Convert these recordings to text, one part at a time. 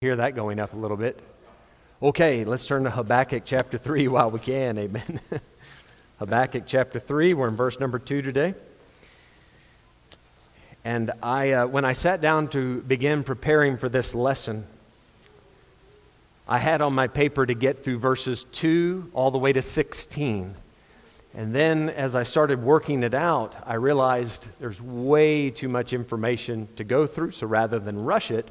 Hear that going up a little bit. Okay, let's turn to Habakkuk chapter 3 while we can. Amen. Habakkuk chapter 3, we're in verse number 2 today. And I, uh, when I sat down to begin preparing for this lesson, I had on my paper to get through verses 2 all the way to 16. And then as I started working it out, I realized there's way too much information to go through. So rather than rush it,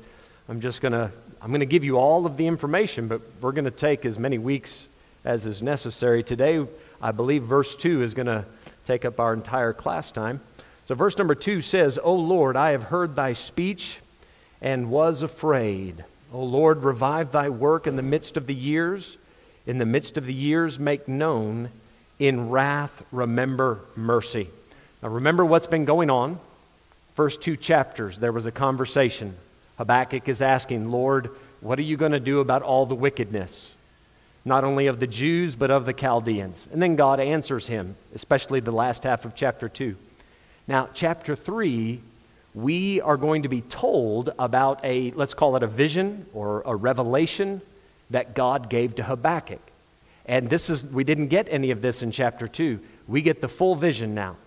I'm just going to I'm going to give you all of the information, but we're going to take as many weeks as is necessary. Today, I believe verse 2 is going to take up our entire class time. So, verse number 2 says, O Lord, I have heard thy speech and was afraid. O Lord, revive thy work in the midst of the years. In the midst of the years, make known. In wrath, remember mercy. Now, remember what's been going on. First two chapters, there was a conversation Habakkuk is asking, Lord, what are you going to do about all the wickedness? Not only of the Jews, but of the Chaldeans. And then God answers him, especially the last half of chapter 2. Now, chapter 3, we are going to be told about a, let's call it a vision or a revelation that God gave to Habakkuk. And this is, we didn't get any of this in chapter 2. We get the full vision now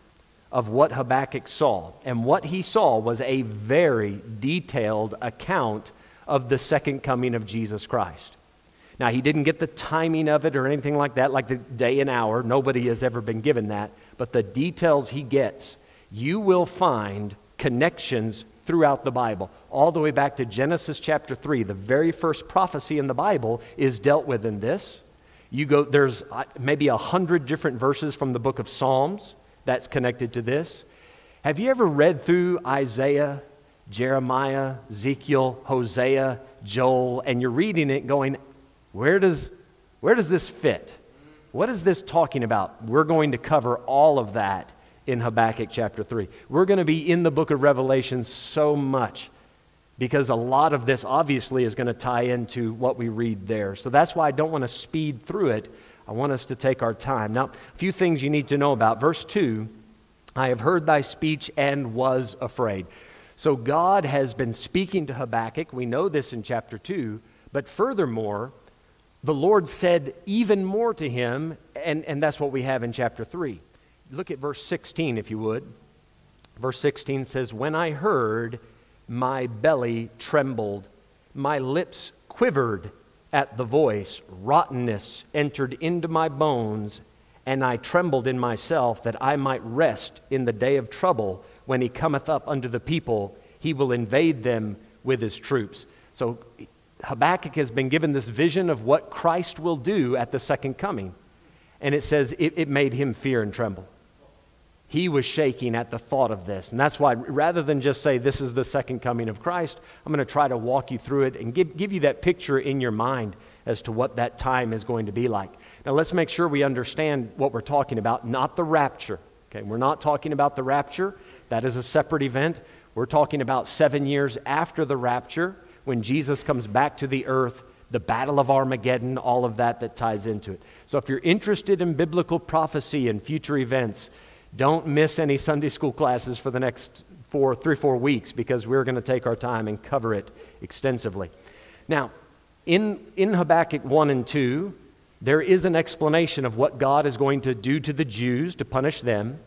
of what Habakkuk saw. And what he saw was a very detailed account of the second coming of Jesus Christ. Now, he didn't get the timing of it or anything like that, like the day and hour. Nobody has ever been given that. But the details he gets, you will find connections throughout the Bible, all the way back to Genesis chapter 3. The very first prophecy in the Bible is dealt with in this. You go, there's uh, maybe a hundred different verses from the book of Psalms that's connected to this. Have you ever read through Isaiah, Jeremiah, Ezekiel, Hosea, Joel, and you're reading it going, where does, where does this fit? What is this talking about? We're going to cover all of that in Habakkuk chapter 3. We're going to be in the book of Revelation so much because a lot of this obviously is going to tie into what we read there. So that's why I don't want to speed through it I want us to take our time. Now, a few things you need to know about. Verse 2 I have heard thy speech and was afraid. So, God has been speaking to Habakkuk. We know this in chapter 2. But furthermore, the Lord said even more to him, and, and that's what we have in chapter 3. Look at verse 16, if you would. Verse 16 says, When I heard, my belly trembled, my lips quivered at the voice, rottenness entered into my bones, and I trembled in myself that I might rest in the day of trouble. When he cometh up unto the people, he will invade them with his troops. So Habakkuk has been given this vision of what Christ will do at the second coming. And it says it, it made him fear and tremble. He was shaking at the thought of this. And that's why, rather than just say, This is the second coming of Christ, I'm going to try to walk you through it and give, give you that picture in your mind as to what that time is going to be like. Now, let's make sure we understand what we're talking about, not the rapture. Okay, we're not talking about the rapture, that is a separate event. We're talking about seven years after the rapture when Jesus comes back to the earth the Battle of Armageddon, all of that that ties into it. So, if you're interested in biblical prophecy and future events, don't miss any Sunday school classes for the next four, three, four weeks because we're going to take our time and cover it extensively. Now, in, in Habakkuk 1 and 2, there is an explanation of what God is going to do to the Jews to punish them,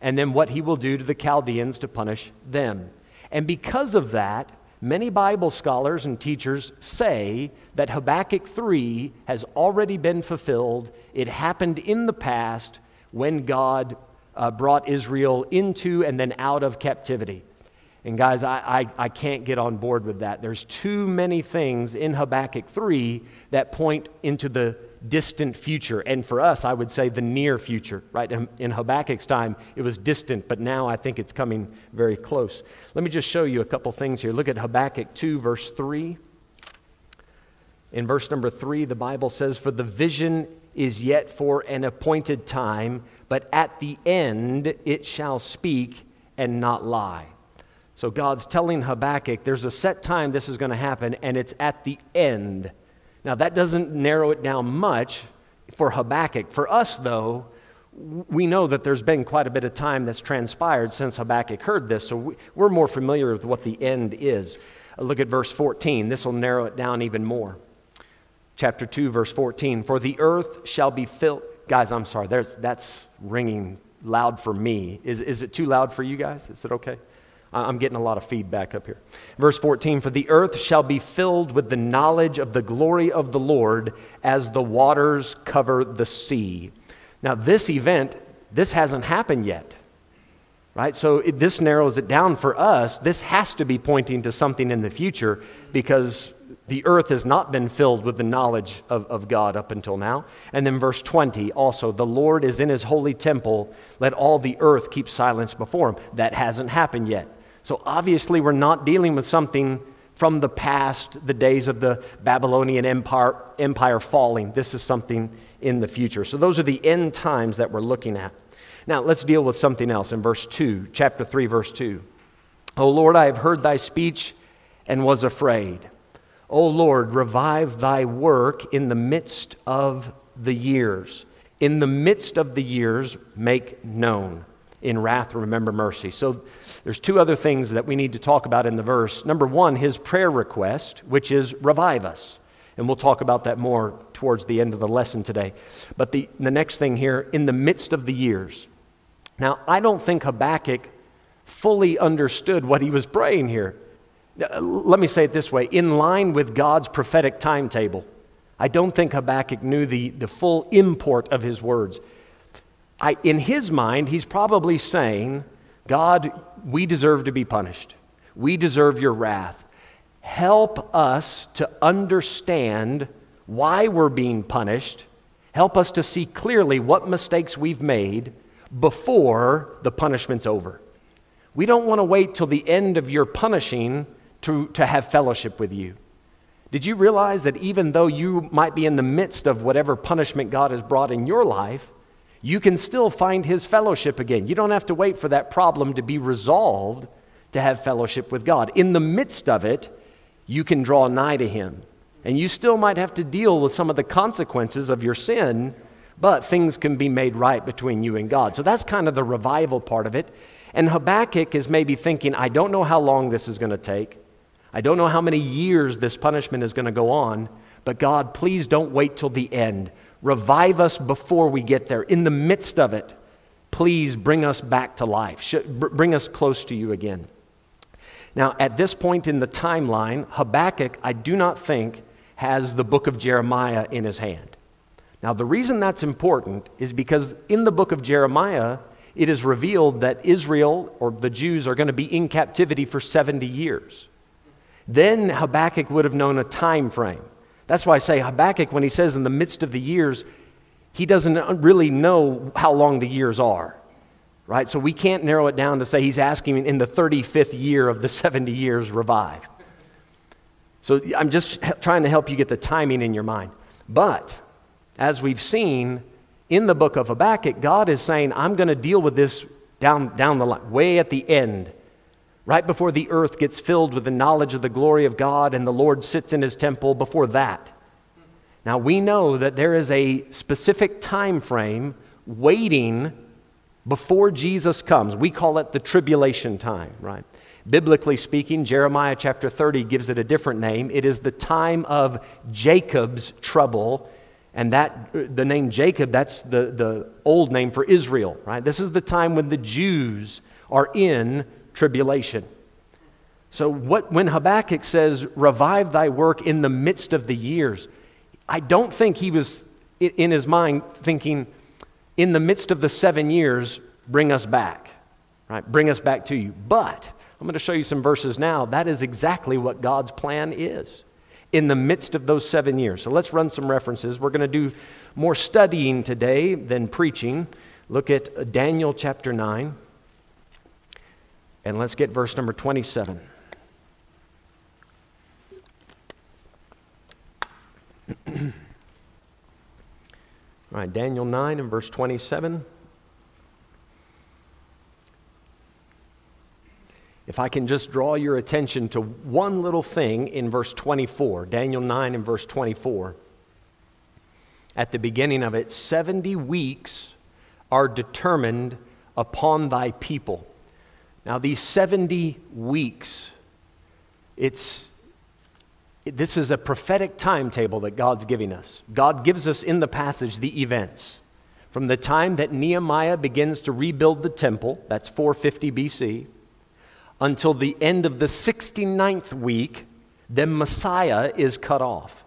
and then what he will do to the Chaldeans to punish them. And because of that, many Bible scholars and teachers say that Habakkuk 3 has already been fulfilled. It happened in the past when God uh, brought Israel into and then out of captivity. And guys, I, I, I, can't get on board with that. There's too many things in Habakkuk 3 that point into the distant future. And for us, I would say the near future, right? In, in Habakkuk's time, it was distant, but now I think it's coming very close. Let me just show you a couple things here. Look at Habakkuk 2, verse 3. In verse number 3, the Bible says, For the vision is yet for an appointed time, but at the end it shall speak and not lie. So God's telling Habakkuk there's a set time this is going to happen, and it's at the end. Now, that doesn't narrow it down much for Habakkuk. For us, though, we know that there's been quite a bit of time that's transpired since Habakkuk heard this, so we're more familiar with what the end is. Look at verse 14. This will narrow it down even more. Chapter 2, verse 14. For the earth shall be filled. Guys, I'm sorry. There's, that's ringing loud for me. Is, is it too loud for you guys? Is it okay? I'm getting a lot of feedback up here. Verse 14 For the earth shall be filled with the knowledge of the glory of the Lord as the waters cover the sea. Now, this event, this hasn't happened yet. Right? So it, this narrows it down for us. This has to be pointing to something in the future because the earth has not been filled with the knowledge of, of God up until now. And then verse 20 also, the Lord is in his holy temple. Let all the earth keep silence before him. That hasn't happened yet. So obviously, we're not dealing with something from the past, the days of the Babylonian empire, empire falling. This is something in the future. So those are the end times that we're looking at. Now, let's deal with something else in verse 2, chapter 3, verse 2. O Lord, I have heard thy speech and was afraid. O Lord, revive thy work in the midst of the years. In the midst of the years, make known. In wrath, remember mercy. So there's two other things that we need to talk about in the verse. Number one, his prayer request, which is revive us. And we'll talk about that more towards the end of the lesson today. But the, the next thing here, in the midst of the years. Now, I don't think Habakkuk fully understood what he was praying here. Let me say it this way in line with God's prophetic timetable, I don't think Habakkuk knew the, the full import of his words. I, in his mind, he's probably saying, God, we deserve to be punished. We deserve your wrath. Help us to understand why we're being punished. Help us to see clearly what mistakes we've made before the punishment's over. We don't want to wait till the end of your punishing to, to have fellowship with you. Did you realize that even though you might be in the midst of whatever punishment God has brought in your life, you can still find His fellowship again? You don't have to wait for that problem to be resolved to have fellowship with God. In the midst of it, you can draw nigh to Him. And you still might have to deal with some of the consequences of your sin but things can be made right between you and God. So that's kind of the revival part of it. And Habakkuk is maybe thinking, I don't know how long this is going to take. I don't know how many years this punishment is going to go on, but God, please don't wait till the end. Revive us before we get there. In the midst of it, please bring us back to life. Bring us close to you again. Now, at this point in the timeline, Habakkuk, I do not think, has the book of Jeremiah in his hand. Now, the reason that's important is because in the book of Jeremiah, it is revealed that Israel or the Jews are going to be in captivity for 70 years. Then Habakkuk would have known a time frame. That's why I say Habakkuk, when he says in the midst of the years, he doesn't really know how long the years are, right? So we can't narrow it down to say he's asking in the 35th year of the 70 years revive. So I'm just trying to help you get the timing in your mind. But as we've seen in the book of Habakkuk, God is saying, I'm going to deal with this down, down the line, way at the end, right before the earth gets filled with the knowledge of the glory of God and the Lord sits in his temple before that. Now we know that there is a specific time frame waiting before Jesus comes. We call it the tribulation time, right? Biblically speaking, Jeremiah chapter 30 gives it a different name. It is the time of Jacob's trouble and that, the name Jacob, that's the, the old name for Israel, right? This is the time when the Jews are in tribulation. So, what, when Habakkuk says, revive thy work in the midst of the years, I don't think he was in his mind thinking, in the midst of the seven years, bring us back, right? Bring us back to you. But I'm going to show you some verses now. That is exactly what God's plan is in the midst of those seven years. So let's run some references. We're going to do more studying today than preaching. Look at Daniel chapter 9. And let's get verse number 27. All right, Daniel 9 and verse 27. If I can just draw your attention to one little thing in verse 24, Daniel 9 and verse 24. At the beginning of it, 70 weeks are determined upon thy people. Now, these 70 weeks, It's, this is a prophetic timetable that God's giving us. God gives us in the passage the events. From the time that Nehemiah begins to rebuild the temple, that's 450 BC, until the end of the 69th week, then Messiah is cut off.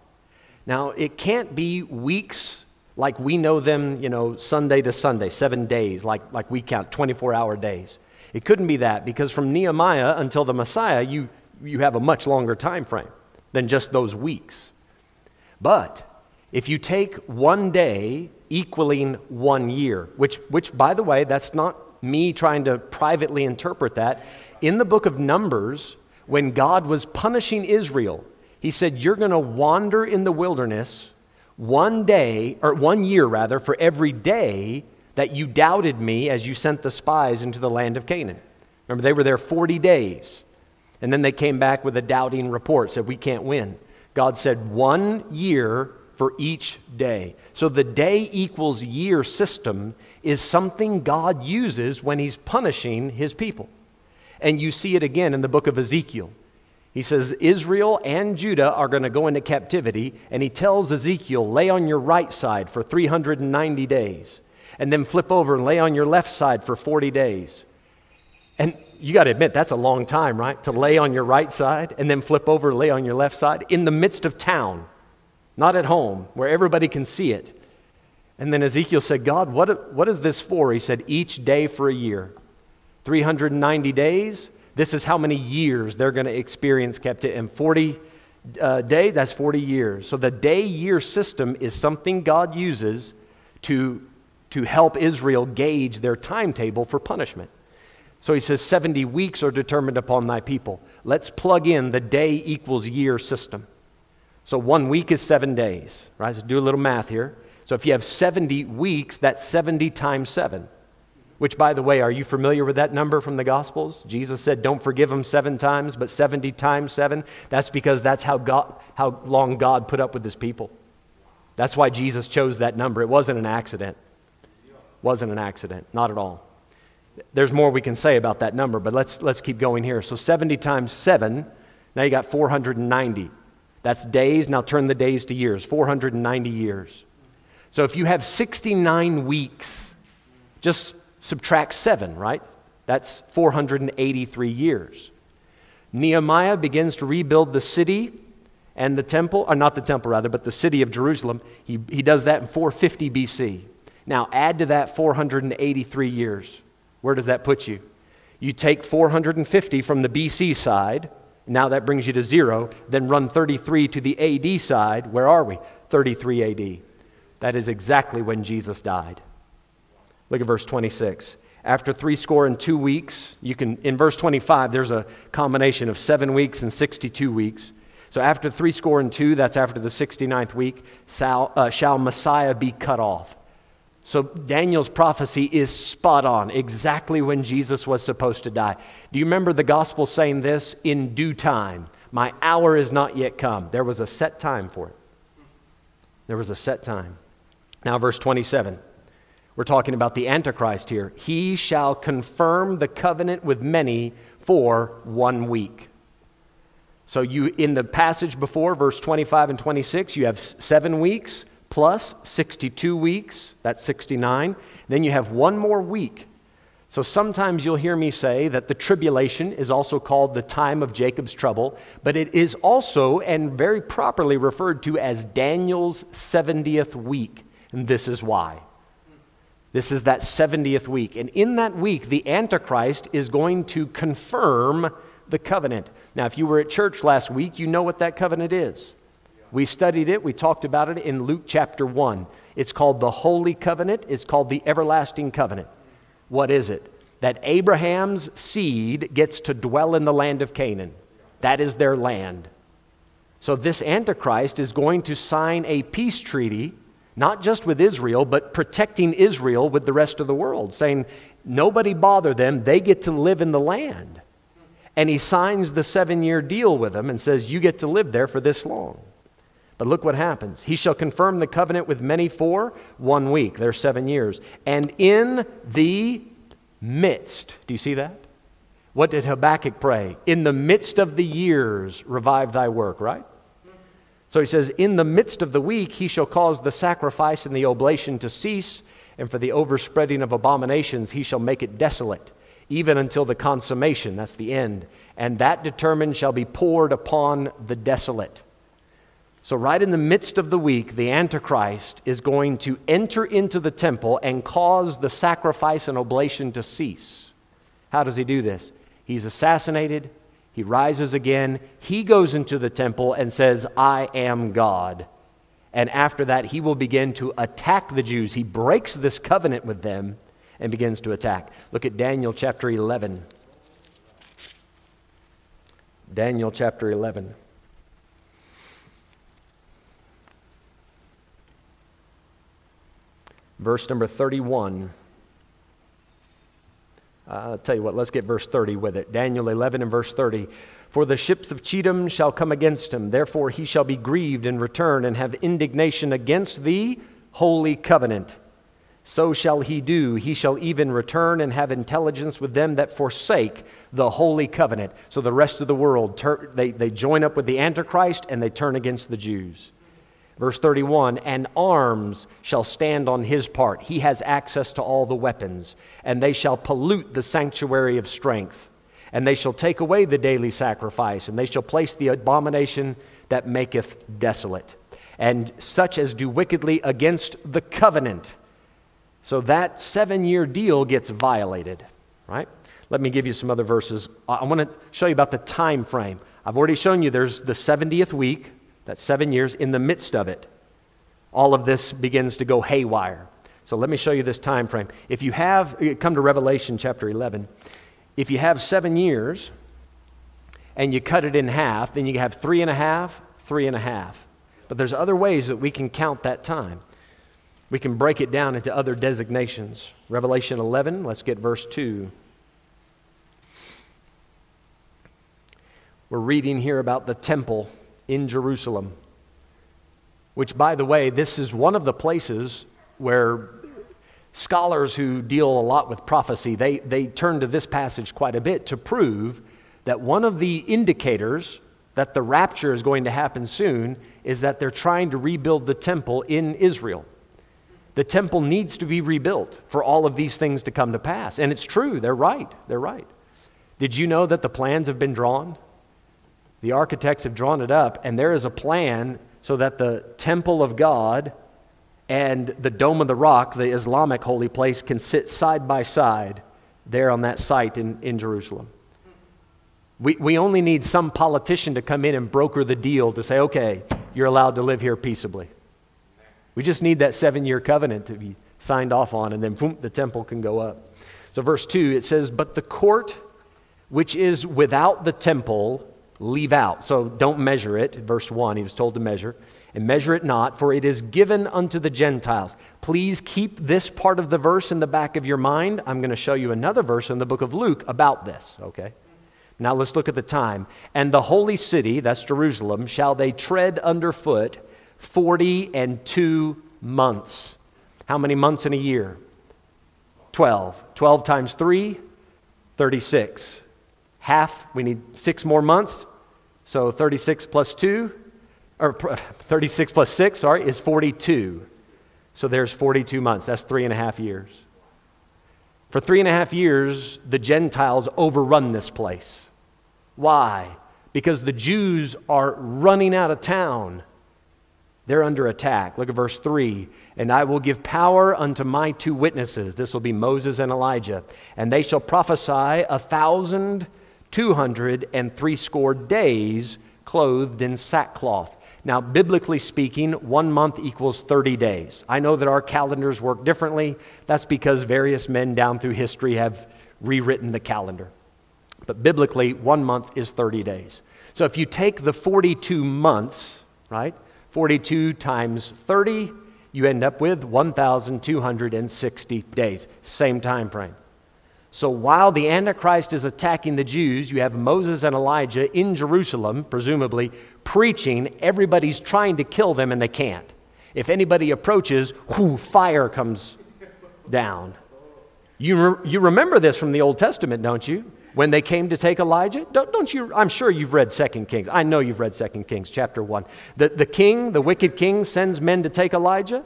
Now, it can't be weeks like we know them, you know, Sunday to Sunday, seven days, like, like we count, 24 hour days. It couldn't be that because from Nehemiah until the Messiah, you, you have a much longer time frame than just those weeks. But if you take one day equaling one year, which, which by the way, that's not me trying to privately interpret that. In the book of Numbers, when God was punishing Israel, he said, You're going to wander in the wilderness one day, or one year rather, for every day that you doubted me as you sent the spies into the land of Canaan. Remember, they were there 40 days. And then they came back with a doubting report, said, We can't win. God said, One year for each day. So the day equals year system is something God uses when He's punishing His people. And you see it again in the book of Ezekiel. He says, Israel and Judah are going to go into captivity, and he tells Ezekiel, lay on your right side for 390 days, and then flip over and lay on your left side for 40 days. And you got to admit, that's a long time, right? To lay on your right side and then flip over lay on your left side in the midst of town, not at home, where everybody can see it. And then Ezekiel said, God, what, what is this for? He said, each day for a year. 390 days, this is how many years they're going to experience captivity. And 40 uh, day, that's 40 years. So the day year system is something God uses to, to help Israel gauge their timetable for punishment. So he says 70 weeks are determined upon thy people. Let's plug in the day equals year system. So one week is seven days, right? So do a little math here. So if you have 70 weeks, that's 70 times seven. Which, by the way, are you familiar with that number from the Gospels? Jesus said, Don't forgive them seven times, but 70 times seven. That's because that's how, God, how long God put up with his people. That's why Jesus chose that number. It wasn't an accident. Wasn't an accident, not at all. There's more we can say about that number, but let's, let's keep going here. So 70 times 7, now you got 490. That's days. Now turn the days to years 490 years. So if you have 69 weeks, just subtract seven, right? That's 483 years. Nehemiah begins to rebuild the city and the temple, or not the temple rather, but the city of Jerusalem. He, he does that in 450 BC. Now add to that 483 years. Where does that put you? You take 450 from the BC side, now that brings you to zero, then run 33 to the AD side. Where are we? 33 AD. That is exactly when Jesus died. Look at verse 26. After three score and two weeks, you can, in verse 25, there's a combination of seven weeks and 62 weeks. So after three score and two, that's after the 69th week, shall, uh, shall Messiah be cut off. So Daniel's prophecy is spot on, exactly when Jesus was supposed to die. Do you remember the gospel saying this? In due time. My hour is not yet come. There was a set time for it. There was a set time. Now, verse 27. We're talking about the Antichrist here. He shall confirm the covenant with many for one week. So you in the passage before verse 25 and 26 you have 7 weeks plus 62 weeks, that's 69. Then you have one more week. So sometimes you'll hear me say that the tribulation is also called the time of Jacob's trouble, but it is also and very properly referred to as Daniel's 70th week. And this is why. This is that 70th week. And in that week, the Antichrist is going to confirm the covenant. Now, if you were at church last week, you know what that covenant is. We studied it, we talked about it in Luke chapter 1. It's called the Holy Covenant, it's called the Everlasting Covenant. What is it? That Abraham's seed gets to dwell in the land of Canaan. That is their land. So, this Antichrist is going to sign a peace treaty not just with Israel, but protecting Israel with the rest of the world, saying, nobody bother them, they get to live in the land. And he signs the seven year deal with them and says, You get to live there for this long. But look what happens. He shall confirm the covenant with many for one week. There's seven years. And in the midst, do you see that? What did Habakkuk pray? In the midst of the years, revive thy work, right? So he says, In the midst of the week, he shall cause the sacrifice and the oblation to cease, and for the overspreading of abominations, he shall make it desolate, even until the consummation, that's the end. And that determined shall be poured upon the desolate. So, right in the midst of the week, the Antichrist is going to enter into the temple and cause the sacrifice and oblation to cease. How does he do this? He's assassinated, he rises again, he goes into the temple and says, I am God. And after that, he will begin to attack the Jews. He breaks this covenant with them and begins to attack. Look at Daniel chapter 11. Daniel chapter 11. Verse number 31. Uh, I'll tell you what, let's get verse 30 with it. Daniel 11 and verse 30. For the ships of Chittim shall come against him, therefore he shall be grieved and return and have indignation against thee, holy covenant. So shall he do. He shall even return and have intelligence with them that forsake the holy covenant. So the rest of the world, they, they join up with the Antichrist and they turn against the Jews. Verse 31 And arms shall stand on his part. He has access to all the weapons. And they shall pollute the sanctuary of strength. And they shall take away the daily sacrifice. And they shall place the abomination that maketh desolate. And such as do wickedly against the covenant. So that seven year deal gets violated, right? Let me give you some other verses. I want to show you about the time frame. I've already shown you there's the 70th week, that's seven years. In the midst of it, all of this begins to go haywire. So let me show you this time frame. If you have, come to Revelation chapter 11, if you have seven years and you cut it in half, then you have three and a half, three and a half. But there's other ways that we can count that time. We can break it down into other designations. Revelation 11, let's get verse 2. We're reading here about the temple in Jerusalem. Which, by the way, this is one of the places where scholars who deal a lot with prophecy, they, they turn to this passage quite a bit to prove that one of the indicators that the rapture is going to happen soon is that they're trying to rebuild the temple in Israel. The temple needs to be rebuilt for all of these things to come to pass. And it's true, they're right. They're right. Did you know that the plans have been drawn? The architects have drawn it up, and there is a plan so that the temple of God and the Dome of the Rock, the Islamic holy place, can sit side by side there on that site in, in Jerusalem. We, we only need some politician to come in and broker the deal to say, okay, you're allowed to live here peaceably. We just need that seven year covenant to be signed off on, and then boom, the temple can go up. So, verse 2, it says, But the court which is without the temple leave out. So don't measure it. Verse 1, he was told to measure. And measure it not, for it is given unto the Gentiles. Please keep this part of the verse in the back of your mind. I'm going to show you another verse in the book of Luke about this, okay? Now let's look at the time. And the holy city, that's Jerusalem, shall they tread underfoot 40 and two months. How many months in a year? 12. 12 times 3, 36. Half, we need six more months. So 36 plus 2, or 36 plus 6, sorry, is 42. So there's 42 months. That's three and a half years. For three and a half years, the Gentiles overrun this place. Why? Because the Jews are running out of town. They're under attack. Look at verse 3. And I will give power unto my two witnesses. This will be Moses and Elijah. And they shall prophesy a thousand two hundred and threescore days clothed in sackcloth. Now, biblically speaking, one month equals 30 days. I know that our calendars work differently. That's because various men down through history have rewritten the calendar. But biblically, one month is 30 days. So if you take the 42 months, right, 42 times 30, you end up with 1,260 days. Same time frame. So while the Antichrist is attacking the Jews, you have Moses and Elijah in Jerusalem, presumably, preaching. Everybody's trying to kill them and they can't. If anybody approaches, whoo, fire comes down. You, re- you remember this from the Old Testament, don't you? when they came to take Elijah? Don't, don't, you? I'm sure you've read 2 Kings. I know you've read 2 Kings, chapter 1. The, the king, the wicked king, sends men to take Elijah.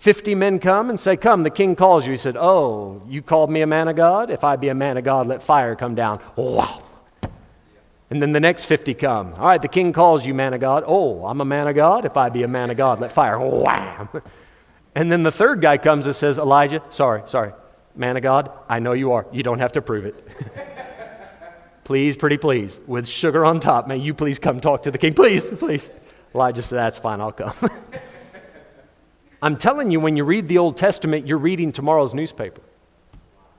50 men come and say, Come, the king calls you. He said, Oh, you called me a man of God? If I be a man of God, let fire come down. Wow. And then the next 50 come. All right, the king calls you man of God. Oh, I'm a man of God. If I be a man of God, let fire. Wham. And then the third guy comes and says, Elijah, sorry, sorry, man of God, I know you are. You don't have to prove it. please, pretty please, with sugar on top, may you please come talk to the king. Please, please. Elijah said, That's fine, I'll come. I'm telling you, when you read the Old Testament, you're reading tomorrow's newspaper.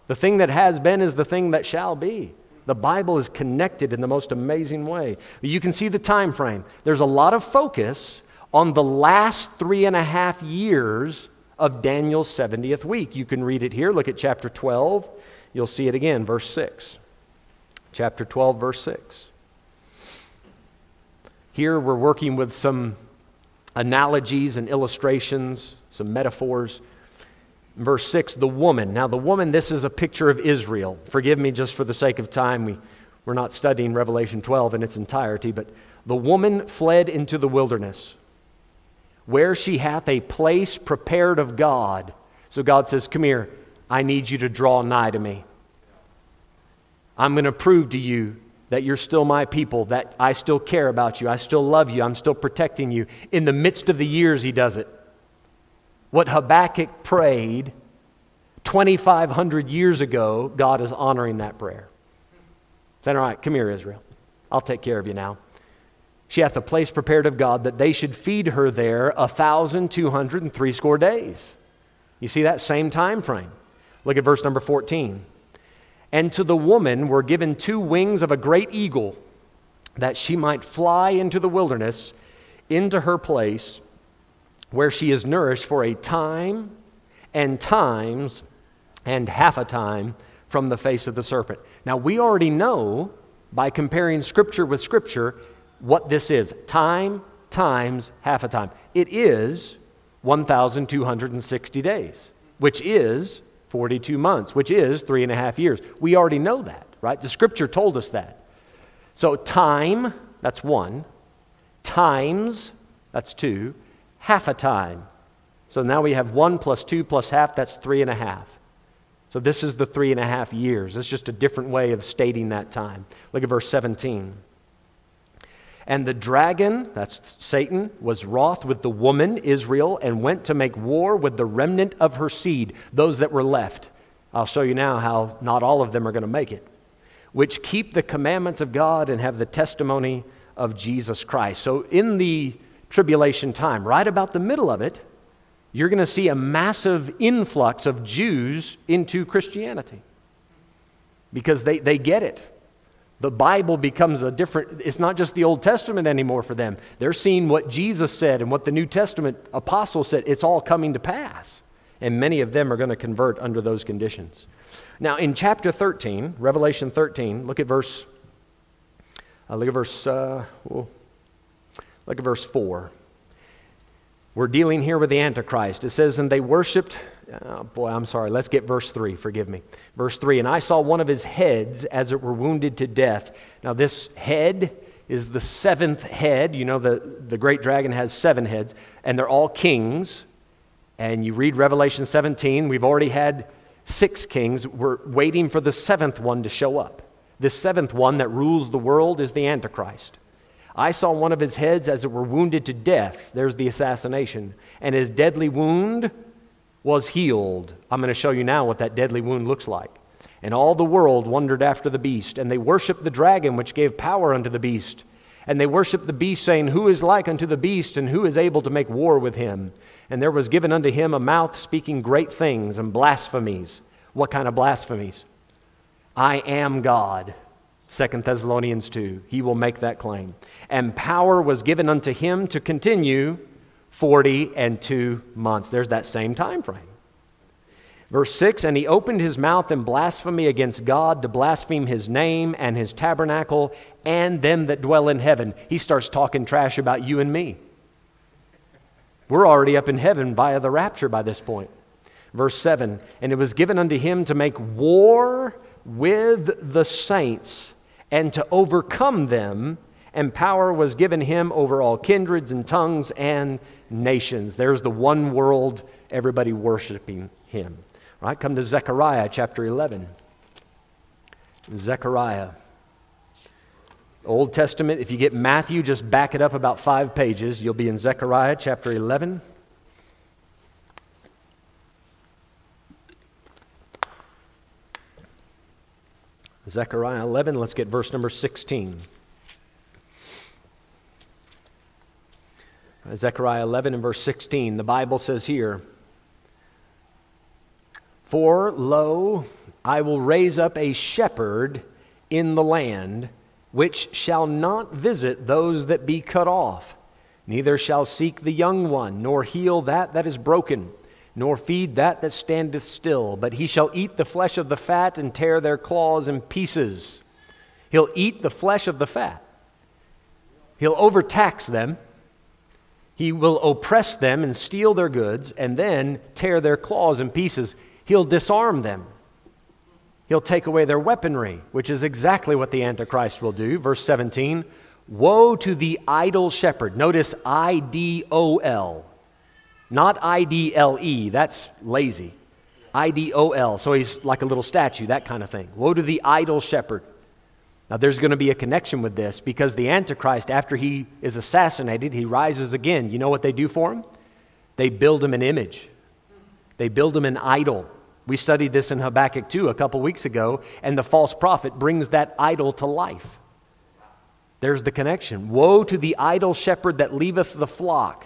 The thing that has been is the thing that shall be. The Bible is connected in the most amazing way. You can see the time frame. There's a lot of focus on the last three and a half years of Daniel's 70th week. You can read it here. Look at chapter 12. You'll see it again, verse 6. Chapter 12, verse 6. Here we're working with some analogies and illustrations, some metaphors. Verse 6, the woman. Now, the woman, this is a picture of Israel. Forgive me just for the sake of time. We, we're not studying Revelation 12 in its entirety, but the woman fled into the wilderness, where she hath a place prepared of God. So God says, Come here, I need you to draw nigh to me. I'm going to prove to you that you're still my people, that I still care about you, I still love you, I'm still protecting you. In the midst of the years, he does it. What Habakkuk prayed 2,500 years ago, God is honoring that prayer. Saying, All right, come here, Israel. I'll take care of you now. She hath a place prepared of God that they should feed her there a thousand two hundred and three score days. You see that same time frame. Look at verse number 14. And to the woman were given two wings of a great eagle, that she might fly into the wilderness, into her place, where she is nourished for a time and times and half a time from the face of the serpent. Now, we already know by comparing Scripture with Scripture what this is time times half a time. It is 1,260 days, which is 42 months, which is three and a half years. We already know that, right? The scripture told us that. So, time, that's one. Times, that's two. Half a time. So now we have one plus two plus half, that's three and a half. So this is the three and a half years. It's just a different way of stating that time. Look at verse 17. And the dragon, that's Satan, was wroth with the woman, Israel, and went to make war with the remnant of her seed, those that were left. I'll show you now how not all of them are going to make it, which keep the commandments of God and have the testimony of Jesus Christ. So, in the tribulation time, right about the middle of it, you're going to see a massive influx of Jews into Christianity because they, they get it the Bible becomes a different, it's not just the Old Testament anymore for them. They're seeing what Jesus said and what the New Testament apostles said. It's all coming to pass. And many of them are going to convert under those conditions. Now, in chapter 13, Revelation 13, look at verse, uh, look at verse, uh, look at verse 4. We're dealing here with the Antichrist. It says, And they worshiped Oh, boy, I'm sorry. Let's get verse 3. Forgive me. Verse 3 And I saw one of his heads as it were wounded to death. Now, this head is the seventh head. You know, the, the great dragon has seven heads, and they're all kings. And you read Revelation 17, we've already had six kings. We're waiting for the seventh one to show up. This seventh one that rules the world is the Antichrist. I saw one of his heads as it were wounded to death. There's the assassination. And his deadly wound was healed. I'm going to show you now what that deadly wound looks like. And all the world wondered after the beast, and they worshiped the dragon, which gave power unto the beast. And they worshiped the beast, saying, Who is like unto the beast, and who is able to make war with him? And there was given unto him a mouth speaking great things and blasphemies. What kind of blasphemies? I am God. 2 Thessalonians 2. He will make that claim. And power was given unto him to continue 40 and 2 months. There's that same time frame. Verse 6 And he opened his mouth in blasphemy against God to blaspheme his name and his tabernacle and them that dwell in heaven. He starts talking trash about you and me. We're already up in heaven via the rapture by this point. Verse 7 And it was given unto him to make war with the saints and to overcome them, and power was given him over all kindreds and tongues and nations. There's the one world, everybody worshiping him. All right, come to Zechariah chapter 11. Zechariah. Old Testament, if you get Matthew, just back it up about five pages. You'll be in Zechariah chapter 11. Zechariah 11, let's get verse number 16. Zechariah 11 and verse 16, the Bible says here, For lo, I will raise up a shepherd in the land, which shall not visit those that be cut off, neither shall seek the young one, nor heal that that is broken, nor feed that that standeth still, but he shall eat the flesh of the fat and tear their claws in pieces. He'll eat the flesh of the fat. He'll overtax them. He will oppress them and steal their goods and then tear their claws in pieces. He'll disarm them. He'll take away their weaponry, which is exactly what the Antichrist will do. Verse 17 Woe to the idol shepherd. Notice I D O L, not I D L E. That's lazy. I D O L. So he's like a little statue, that kind of thing. Woe to the idol shepherd. Now, there's going to be a connection with this because the Antichrist, after he is assassinated, he rises again. You know what they do for him? They build him an image, they build him an idol. We studied this in Habakkuk 2 a couple weeks ago, and the false prophet brings that idol to life. There's the connection. Woe to the idol shepherd that leaveth the flock.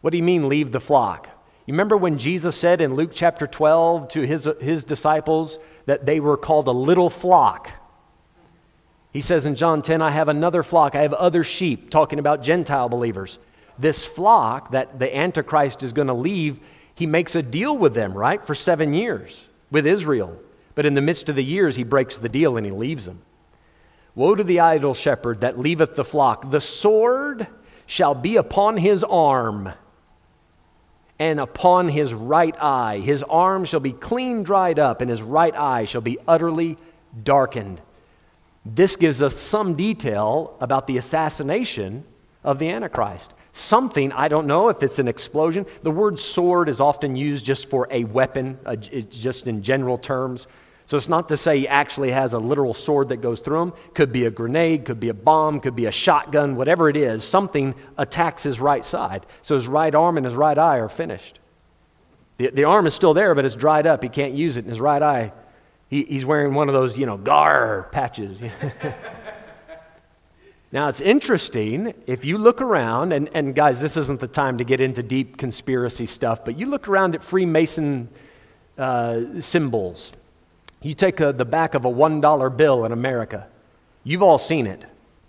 What do you mean, leave the flock? You remember when Jesus said in Luke chapter 12 to his, his disciples that they were called a little flock? He says in John 10, I have another flock, I have other sheep, talking about Gentile believers. This flock that the Antichrist is going to leave he makes a deal with them, right, for seven years with Israel. But in the midst of the years, he breaks the deal and he leaves them. Woe to the idol shepherd that leaveth the flock. The sword shall be upon his arm and upon his right eye. His arm shall be clean dried up, and his right eye shall be utterly darkened. This gives us some detail about the assassination of the Antichrist something, I don't know if it's an explosion. The word sword is often used just for a weapon, uh, just in general terms. So it's not to say he actually has a literal sword that goes through him. Could be a grenade, could be a bomb, could be a shotgun, whatever it is. Something attacks his right side. So his right arm and his right eye are finished. The, the arm is still there, but it's dried up. He can't use it in his right eye. He, he's wearing one of those, you know, gar patches. Now, it's interesting if you look around, and, and guys, this isn't the time to get into deep conspiracy stuff, but you look around at Freemason uh, symbols. You take a, the back of a $1 bill in America, you've all seen it.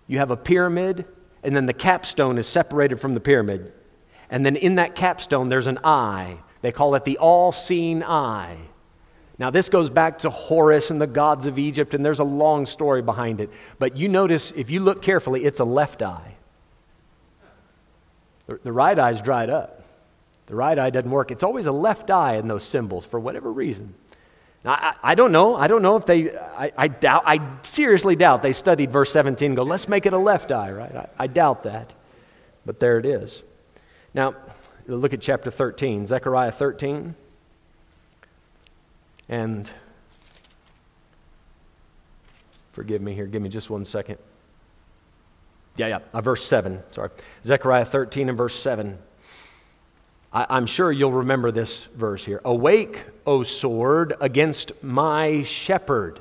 You have a pyramid, and then the capstone is separated from the pyramid. And then in that capstone, there's an eye. They call it the all seeing eye. Now, this goes back to Horus and the gods of Egypt, and there's a long story behind it. But you notice, if you look carefully, it's a left eye. The, the right eye's dried up. The right eye doesn't work. It's always a left eye in those symbols for whatever reason. Now, I, I don't know. I don't know if they, I, I, doubt, I seriously doubt they studied verse 17 and go, let's make it a left eye, right? I, I doubt that. But there it is. Now, look at chapter 13, Zechariah 13. And forgive me here, give me just one second. Yeah, yeah, uh, verse 7, sorry. Zechariah 13 and verse 7. I, I'm sure you'll remember this verse here. Awake, O sword, against my shepherd.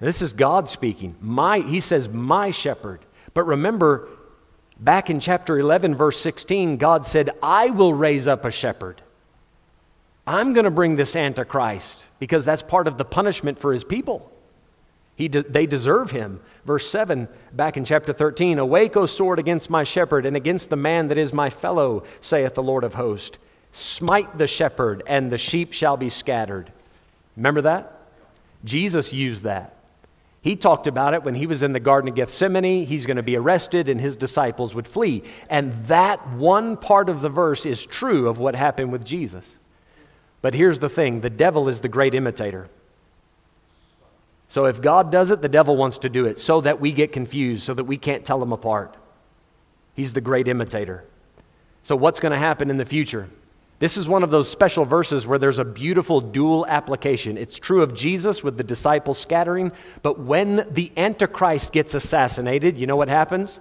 This is God speaking. My, he says, my shepherd. But remember, back in chapter 11, verse 16, God said, I will raise up a shepherd. I'm going to bring this Antichrist because that's part of the punishment for his people. He de- they deserve him. Verse 7, back in chapter 13 Awake, O sword, against my shepherd, and against the man that is my fellow, saith the Lord of hosts. Smite the shepherd, and the sheep shall be scattered. Remember that? Jesus used that. He talked about it when he was in the Garden of Gethsemane. He's going to be arrested, and his disciples would flee. And that one part of the verse is true of what happened with Jesus. But here's the thing the devil is the great imitator. So if God does it, the devil wants to do it so that we get confused, so that we can't tell them apart. He's the great imitator. So, what's going to happen in the future? This is one of those special verses where there's a beautiful dual application. It's true of Jesus with the disciples scattering, but when the Antichrist gets assassinated, you know what happens?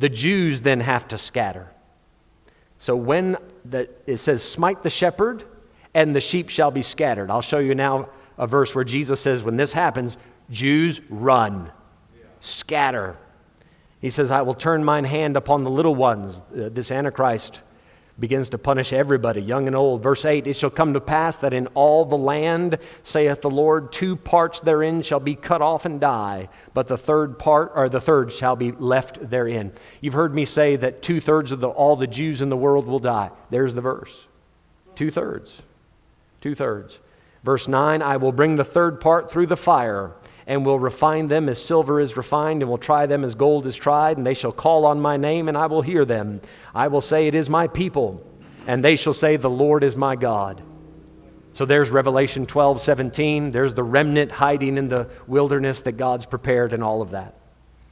The Jews then have to scatter. So when the, it says, smite the shepherd and the sheep shall be scattered. I'll show you now a verse where Jesus says, when this happens, Jews run, scatter. He says, I will turn mine hand upon the little ones. Uh, this Antichrist begins to punish everybody, young and old. Verse 8 It shall come to pass that in all the land, saith the Lord, two parts therein shall be cut off and die, but the third part, or the third, shall be left therein. You've heard me say that two thirds of the, all the Jews in the world will die. There's the verse. Two thirds. Two thirds. Verse 9 I will bring the third part through the fire and will refine them as silver is refined, and will try them as gold is tried, and they shall call on my name, and I will hear them. I will say, It is my people, and they shall say, The Lord is my God. So there's Revelation 12, 17. There's the remnant hiding in the wilderness that God's prepared, and all of that.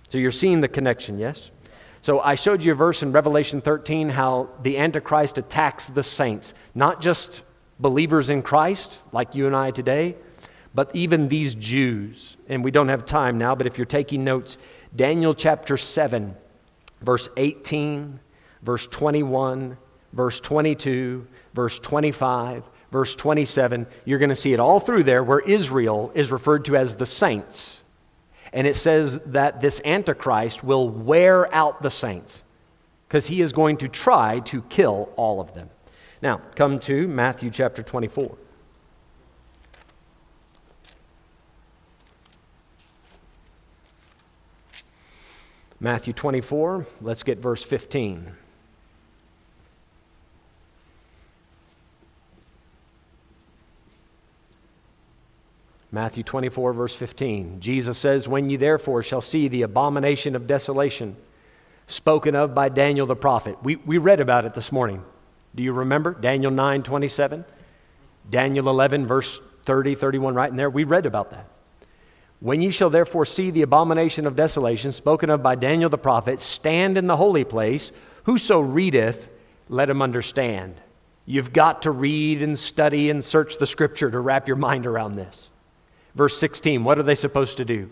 So you're seeing the connection, yes? So I showed you a verse in Revelation 13 how the Antichrist attacks the saints, not just believers in Christ like you and I today, but even these Jews, and we don't have time now, but if you're taking notes, Daniel chapter 7, verse 18, verse 21, verse 22, verse 25, verse 27, you're going to see it all through there where Israel is referred to as the saints. And it says that this Antichrist will wear out the saints because he is going to try to kill all of them. Now, come to Matthew chapter 24. Matthew 24, let's get verse 15. Matthew 24, verse 15. Jesus says, When ye therefore shall see the abomination of desolation spoken of by Daniel the prophet. We, we read about it this morning. Do you remember? Daniel 9, 27. Daniel 11, verse 30, 31, right in there. We read about that. When ye shall therefore see the abomination of desolation spoken of by Daniel the prophet stand in the holy place, whoso readeth, let him understand. You've got to read and study and search the scripture to wrap your mind around this. Verse 16, what are they supposed to do?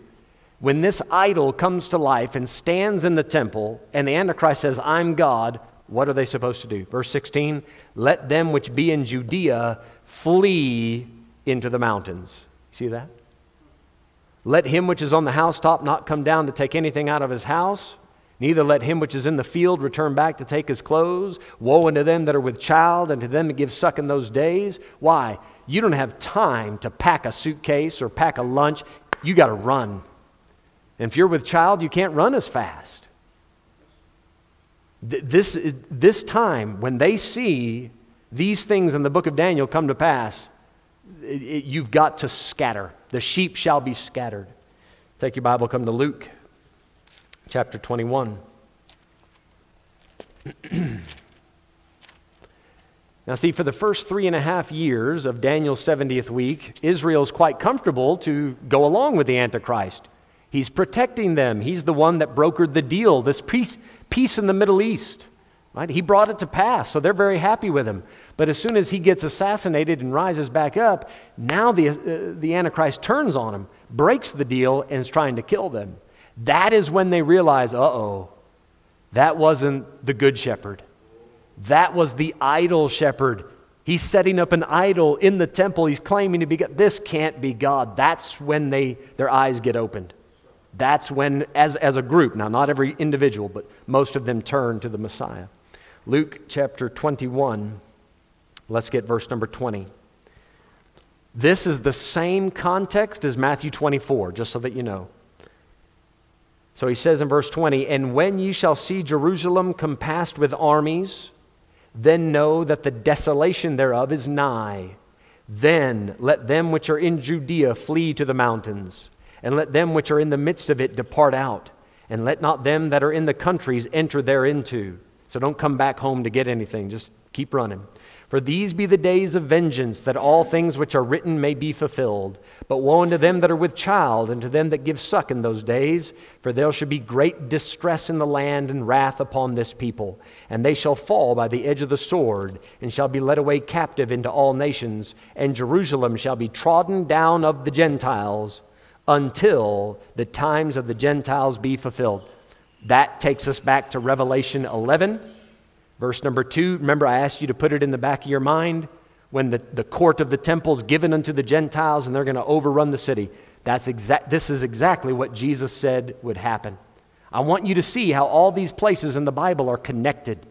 When this idol comes to life and stands in the temple, and the Antichrist says, I'm God, what are they supposed to do? Verse 16, let them which be in Judea flee into the mountains. See that? Let him which is on the housetop not come down to take anything out of his house. Neither let him which is in the field return back to take his clothes. Woe unto them that are with child, and to them that give suck in those days. Why? You don't have time to pack a suitcase or pack a lunch. You got to run. And if you're with child, you can't run as fast. This, this time, when they see these things in the book of Daniel come to pass, it, it, you've got to scatter. The sheep shall be scattered. Take your Bible, come to Luke chapter 21. now, see, for the first three and a half years of Daniel's 70th week, Israel's quite comfortable to go along with the Antichrist. He's protecting them. He's the one that brokered the deal, this peace, peace in the Middle East. Right? He brought it to pass, so they're very happy with him. But as soon as he gets assassinated and rises back up, now the, uh, the Antichrist turns on him, breaks the deal, and is trying to kill them. That is when they realize, uh oh, that wasn't the good shepherd. That was the idol shepherd. He's setting up an idol in the temple. He's claiming to be God. This can't be God. That's when they, their eyes get opened. That's when, as, as a group, now not every individual, but most of them turn to the Messiah. Luke chapter 21, let's get verse number 20. This is the same context as Matthew 24, just so that you know. So he says in verse 20, And when ye shall see Jerusalem compassed with armies, then know that the desolation thereof is nigh. Then let them which are in Judea flee to the mountains, and let them which are in the midst of it depart out, and let not them that are in the countries enter thereinto. So don't come back home to get anything. Just keep running. For these be the days of vengeance, that all things which are written may be fulfilled. But woe unto them that are with child, and to them that give suck in those days, for there shall be great distress in the land, and wrath upon this people. And they shall fall by the edge of the sword, and shall be led away captive into all nations, and Jerusalem shall be trodden down of the Gentiles, until the times of the Gentiles be fulfilled. That takes us back to Revelation 11 Verse number two, remember I asked you to put it in the back of your mind when the, the court of the temple is given unto the Gentiles and they're going to overrun the city. That's exact, this is exactly what Jesus said would happen. I want you to see how all these places in the Bible are connected.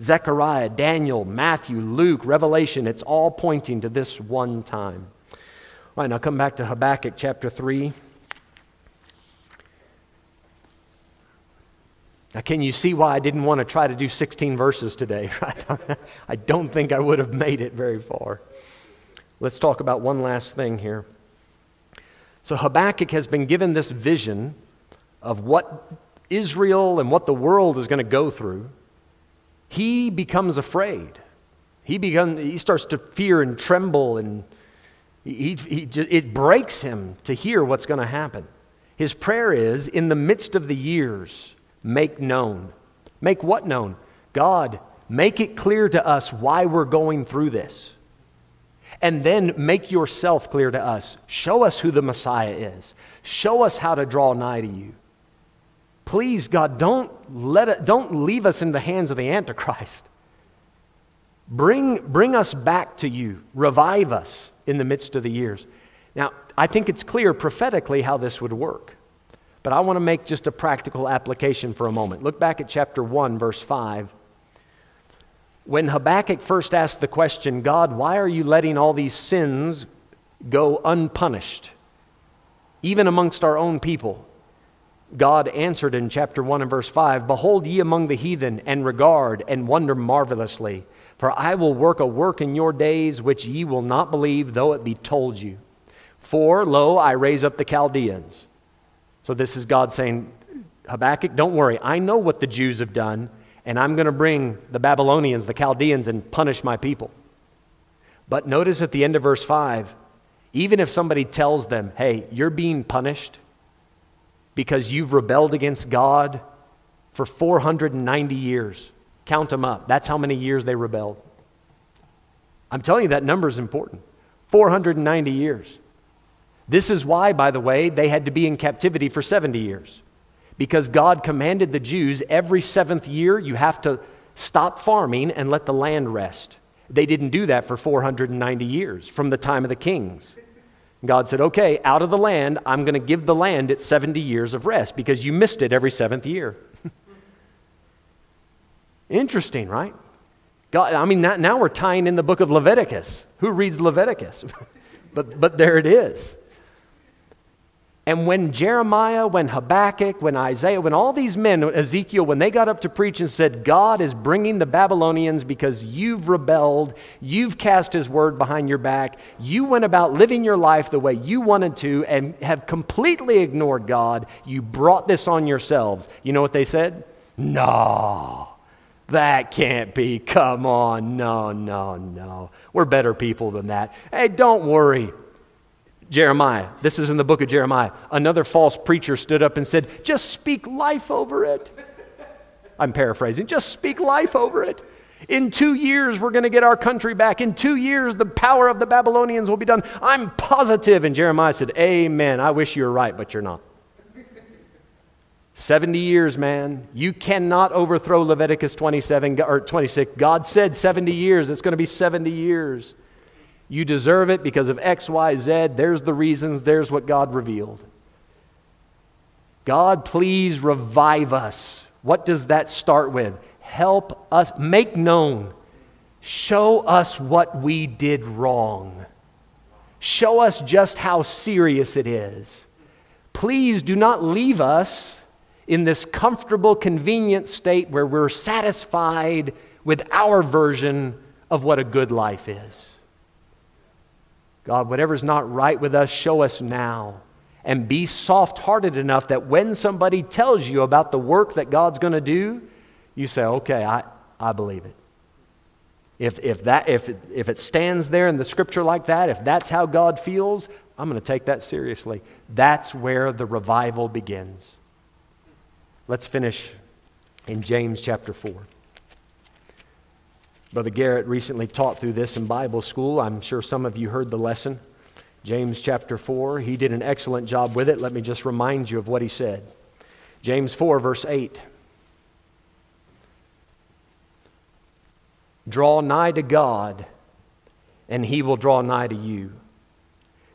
Zechariah, Daniel, Matthew, Luke, Revelation, it's all pointing to this one time. All right, now come back to Habakkuk chapter 3. Now, can you see why I didn't want to try to do 16 verses today? I don't think I would have made it very far. Let's talk about one last thing here. So, Habakkuk has been given this vision of what Israel and what the world is going to go through. He becomes afraid. He, becomes, he starts to fear and tremble, and he, he, it breaks him to hear what's going to happen. His prayer is in the midst of the years, make known. Make what known? God, make it clear to us why we're going through this. And then make yourself clear to us. Show us who the Messiah is. Show us how to draw nigh to you. Please, God, don't, let it, don't leave us in the hands of the Antichrist. Bring, bring us back to you. Revive us in the midst of the years. Now, I think it's clear prophetically how this would work. But I want to make just a practical application for a moment. Look back at chapter 1, verse 5. When Habakkuk first asked the question, God, why are you letting all these sins go unpunished, even amongst our own people? God answered in chapter 1 and verse 5 Behold ye among the heathen, and regard and wonder marvelously. For I will work a work in your days which ye will not believe, though it be told you. For, lo, I raise up the Chaldeans so this is God saying, Habakkuk, don't worry. I know what the Jews have done, and I'm going to bring the Babylonians, the Chaldeans, and punish my people. But notice at the end of verse 5, even if somebody tells them, hey, you're being punished because you've rebelled against God for 490 years, count them up. That's how many years they rebelled. I'm telling you, that number is important 490 years. This is why, by the way, they had to be in captivity for 70 years. Because God commanded the Jews every seventh year, you have to stop farming and let the land rest. They didn't do that for 490 years from the time of the kings. God said, okay, out of the land, I'm going to give the land its 70 years of rest because you missed it every seventh year. Interesting, right? God, I mean, now we're tying in the book of Leviticus. Who reads Leviticus? but, but there it is. And when Jeremiah, when Habakkuk, when Isaiah, when all these men, Ezekiel, when they got up to preach and said, God is bringing the Babylonians because you've rebelled, you've cast his word behind your back, you went about living your life the way you wanted to and have completely ignored God, you brought this on yourselves. You know what they said? No, that can't be. Come on. No, no, no. We're better people than that. Hey, don't worry. Jeremiah, this is in the book of Jeremiah. Another false preacher stood up and said, Just speak life over it. I'm paraphrasing. Just speak life over it. In two years, we're going to get our country back. In two years, the power of the Babylonians will be done. I'm positive. And Jeremiah said, Amen. I wish you were right, but you're not. 70 years, man. You cannot overthrow Leviticus 27 or 26. God said 70 years. It's going to be 70 years. You deserve it because of X, Y, Z. There's the reasons. There's what God revealed. God, please revive us. What does that start with? Help us, make known, show us what we did wrong. Show us just how serious it is. Please do not leave us in this comfortable, convenient state where we're satisfied with our version of what a good life is. God, whatever's not right with us, show us now. And be soft hearted enough that when somebody tells you about the work that God's going to do, you say, okay, I, I believe it. If, if, that, if, it, if it stands there in the scripture like that, if that's how God feels, I'm going to take that seriously. That's where the revival begins. Let's finish in James chapter 4. Brother Garrett recently taught through this in Bible school. I'm sure some of you heard the lesson. James chapter 4. He did an excellent job with it. Let me just remind you of what he said. James 4, verse 8. Draw nigh to God, and he will draw nigh to you.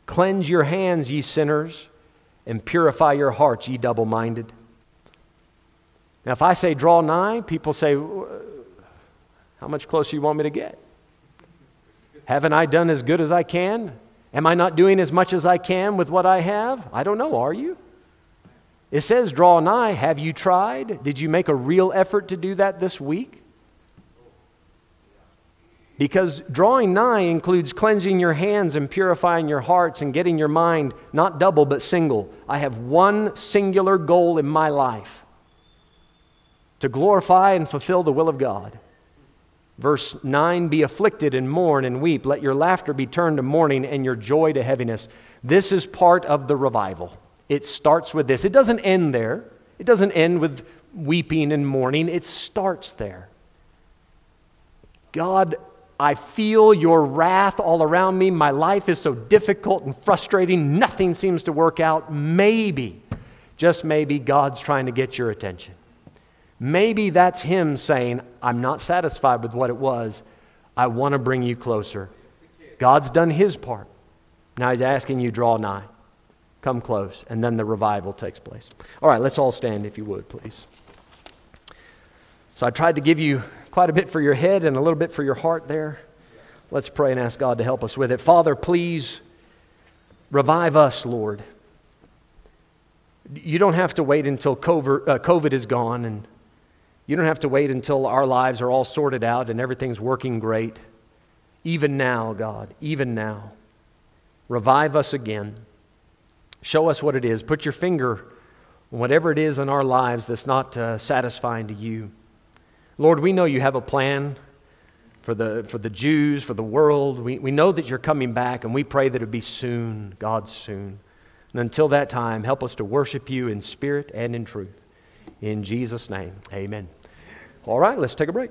Cleanse your hands, ye sinners, and purify your hearts, ye double minded. Now, if I say draw nigh, people say, How much closer you want me to get? Haven't I done as good as I can? Am I not doing as much as I can with what I have? I don't know. Are you? It says, draw nigh. Have you tried? Did you make a real effort to do that this week? Because drawing nigh includes cleansing your hands and purifying your hearts and getting your mind not double but single. I have one singular goal in my life to glorify and fulfill the will of God. Verse 9 Be afflicted and mourn and weep. Let your laughter be turned to mourning and your joy to heaviness. This is part of the revival. It starts with this. It doesn't end there, it doesn't end with weeping and mourning. It starts there. God, I feel your wrath all around me. My life is so difficult and frustrating. Nothing seems to work out. Maybe, just maybe, God's trying to get your attention. Maybe that's him saying, I'm not satisfied with what it was. I want to bring you closer. God's done his part. Now he's asking you, draw nigh. Come close. And then the revival takes place. All right, let's all stand if you would, please. So I tried to give you quite a bit for your head and a little bit for your heart there. Let's pray and ask God to help us with it. Father, please revive us, Lord. You don't have to wait until COVID, uh, is gone and you don't have to wait until our lives are all sorted out and everything's working great. Even now, God, even now, revive us again. Show us what it is. Put your finger on whatever it is in our lives that's not uh, satisfying to you. Lord, we know you have a plan for the, for the Jews, for the world. We, we know that you're coming back, and we pray that it be soon, God, soon. And until that time, help us to worship you in spirit and in truth. In Jesus' name, amen. All right, let's take a break.